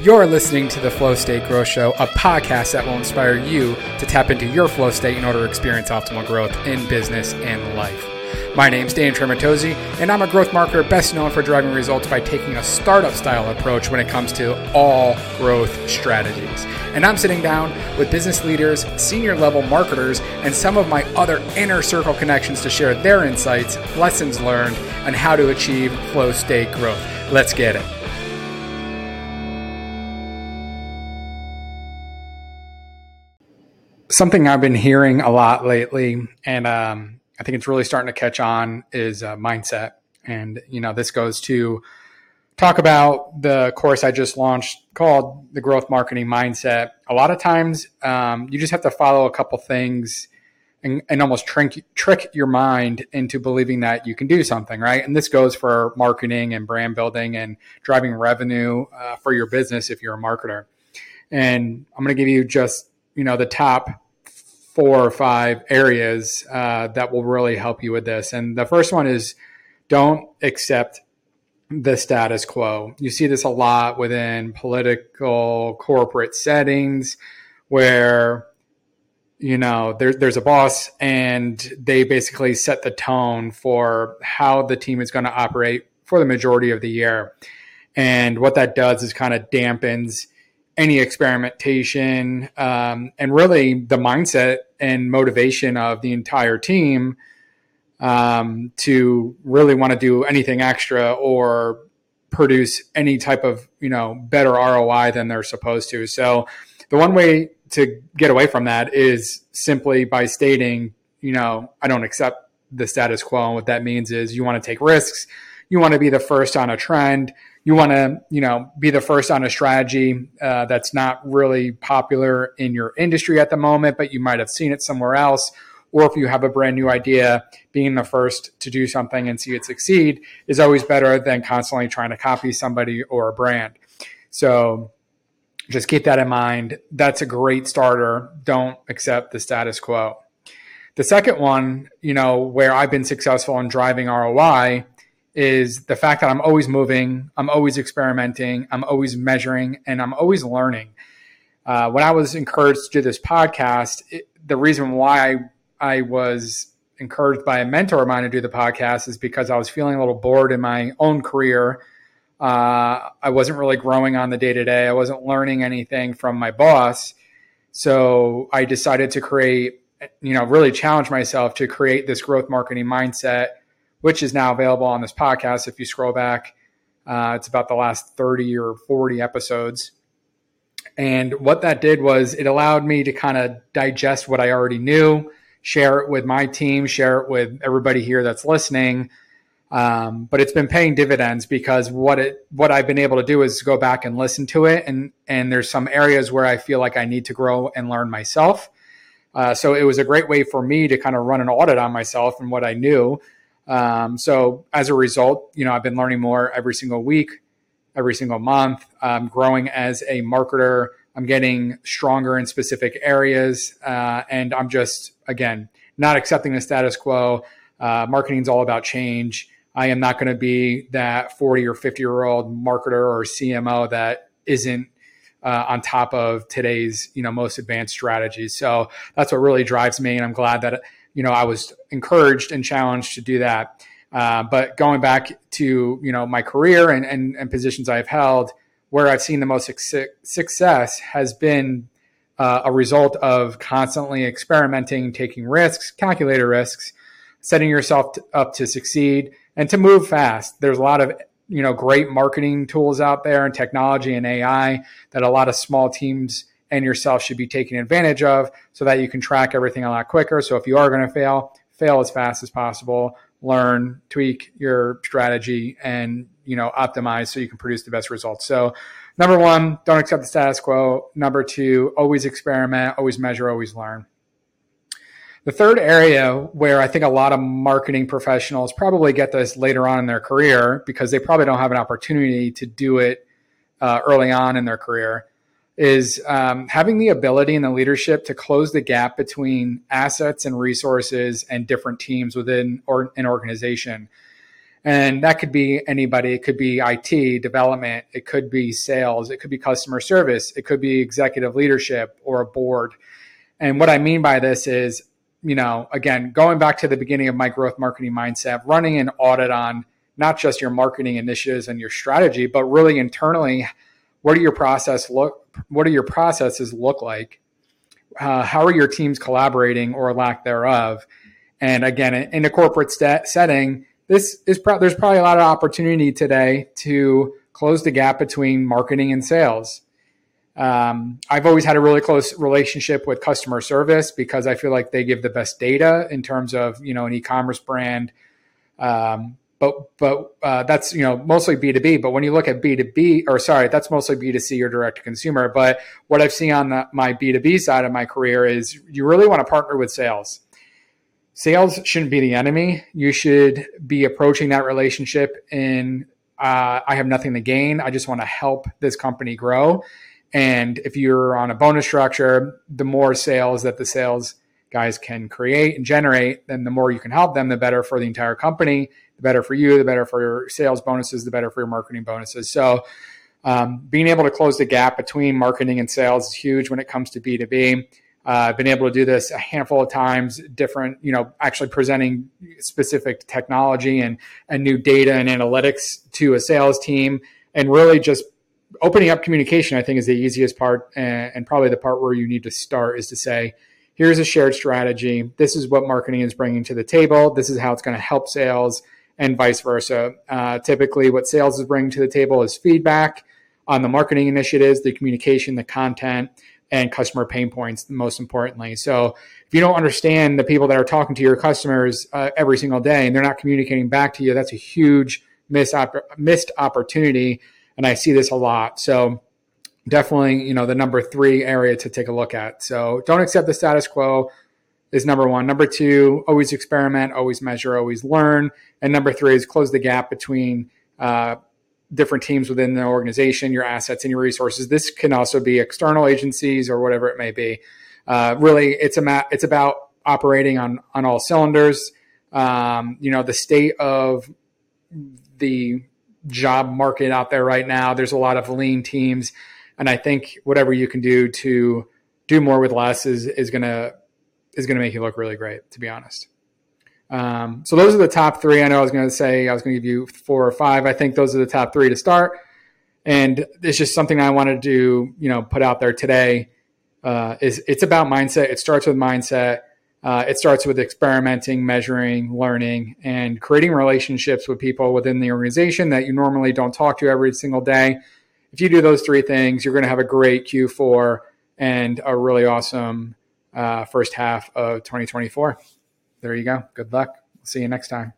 You're listening to the Flow State Growth Show, a podcast that will inspire you to tap into your flow state in order to experience optimal growth in business and life. My name's Dan Tramontozzi, and I'm a growth marketer best known for driving results by taking a startup style approach when it comes to all growth strategies. And I'm sitting down with business leaders, senior level marketers, and some of my other inner circle connections to share their insights, lessons learned, and how to achieve flow state growth. Let's get it. Something I've been hearing a lot lately, and um, I think it's really starting to catch on, is uh, mindset. And you know, this goes to talk about the course I just launched called the Growth Marketing Mindset. A lot of times, um, you just have to follow a couple things. And, and almost trick, trick your mind into believing that you can do something, right? And this goes for marketing and brand building and driving revenue uh, for your business if you're a marketer. And I'm going to give you just you know the top four or five areas uh, that will really help you with this. And the first one is don't accept the status quo. You see this a lot within political corporate settings where you know there, there's a boss and they basically set the tone for how the team is going to operate for the majority of the year. And what that does is kind of dampens any experimentation um, and really the mindset and motivation of the entire team um, to really want to do anything extra or produce any type of you know better ROI than they're supposed to. So the one way to get away from that is simply by stating, you know, I don't accept the status quo. And what that means is you want to take risks, you want to be the first on a trend you want to you know be the first on a strategy uh, that's not really popular in your industry at the moment but you might have seen it somewhere else. Or if you have a brand new idea being the first to do something and see it succeed is always better than constantly trying to copy somebody or a brand. So just keep that in mind. That's a great starter. Don't accept the status quo. The second one you know where i've been successful in driving roi is the fact that I'm always moving, I'm always experimenting, I'm always measuring, and I'm always learning. Uh, when I was encouraged to do this podcast, it, the reason why I, was encouraged by a mentor of mine to do the podcast is because I was feeling a little bored in my own career. Uh, I wasn't really growing on the day to day. I wasn't learning anything from my boss. So I decided to create, you know, really challenge myself to create this growth marketing mindset which is now available on this podcast. If you scroll back, uh, it's about the last 30 or 40 episodes. And what that did was it allowed me to kind of digest what I already knew, share it with my team, share it with everybody here that's listening. Um, but it's been paying dividends because what it what I've been able to do is go back and listen to it, and and there's some areas where I feel like I need to grow and learn myself. Uh, so it was a great way for me to kind of run an audit on myself and what I knew, um, so as a result, you know, I've been learning more every single week, every single month, um, growing as a marketer. I'm getting stronger in specific areas, uh, and I'm just again not accepting the status quo. Uh, marketing is all about change. I am not going to be that 40 or 50 year old marketer or CMO that isn't uh, on top of today's you know most advanced strategies. So that's what really drives me, and I'm glad that you know, I was encouraged and challenged to do that. Uh, but going back to you know my career and, and, and positions I've held, where I've seen the most success has been uh, a result of constantly experimenting, taking risks, calculated risks, setting yourself up to succeed and to move fast. There's a lot of you know great marketing tools out there and technology and AI that a lot of small teams and yourself should be taking advantage of so that you can track everything a lot quicker. So if you are going to fail, fail as fast as possible, learn, tweak your strategy and, you know, optimize so you can produce the best results. So number one, don't accept the status quo. Number two, always experiment, always measure, always learn. The third area where I think a lot of marketing professionals probably get this later on in their career because they probably don't have an opportunity to do it uh, early on in their career is um, having the ability and the leadership to close the gap between assets and resources and different teams within or, an organization. And that could be anybody. It could be IT, development. It could be sales. It could be customer service. It could be executive leadership or a board. And what I mean by this is, you know, again, going back to the beginning of my growth marketing mindset, running an audit on not just your marketing initiatives and your strategy, but really internally, what do your process look? What do your processes look like? Uh, how are your teams collaborating or lack thereof? And again, in a corporate st- setting, this is pro- there's probably a lot of opportunity today to close the gap between marketing and sales. Um, I've always had a really close relationship with customer service because I feel like they give the best data in terms of you know an e-commerce brand. Um, but but uh, that's you know mostly B two B. But when you look at B two B, or sorry, that's mostly B two C or direct to consumer. But what I've seen on the, my B two B side of my career is you really want to partner with sales sales shouldn't be the enemy. You should be approaching that relationship in uh, I have nothing to gain. I just want to help this company grow. And if you're on a bonus structure, the more sales that the sales guys can create and generate, then the more you can help them, the better for the entire company, the better for you, the better for your sales bonuses, the better for your marketing bonuses. So, um, being able to close the gap between marketing and sales is huge when it comes to B2B. Uh, I've been able to do this a handful of times, different, you know, actually presenting specific technology and, and new data and analytics to a sales team and really just opening up communication, I think is the easiest part and, and probably the part where you need to start is to say, here's a shared strategy. This is what marketing is bringing to the table. This is how it's going to help sales and vice versa. Uh, typically, what sales is bringing to the table is feedback on the marketing initiatives, the communication, the content, and customer pain points most importantly. So if you don't understand the people that are talking to your customers uh, every single day and they're not communicating back to you that's a huge missed, opp- missed opportunity and i see this a lot. So definitely you know the number three area to take a look at. So don't accept the status quo is number one number two always experiment always measure always learn and number three is close the gap between uh, different teams within the organization, your assets and your resources. This can also be external agencies or whatever it may be. Uh, really, it's a it's about operating on on all cylinders. Um, you know, the state of the job market out there right now. There's a lot of lean teams, and I think whatever you can do to do more with less is is gonna is gonna make you look really great. To be honest. Um, so those are the top three. I know I was going to say I was going to give you four or five. I think those are the top three to start. And it's just something I wanted to, you know, put out there today. Uh, is it's about mindset. It starts with mindset. Uh, it starts with experimenting, measuring, learning, and creating relationships with people within the organization that you normally don't talk to every single day. If you do those three things, you're going to have a great Q4 and a really awesome uh, first half of 2024 there you go. Good luck. See you next time.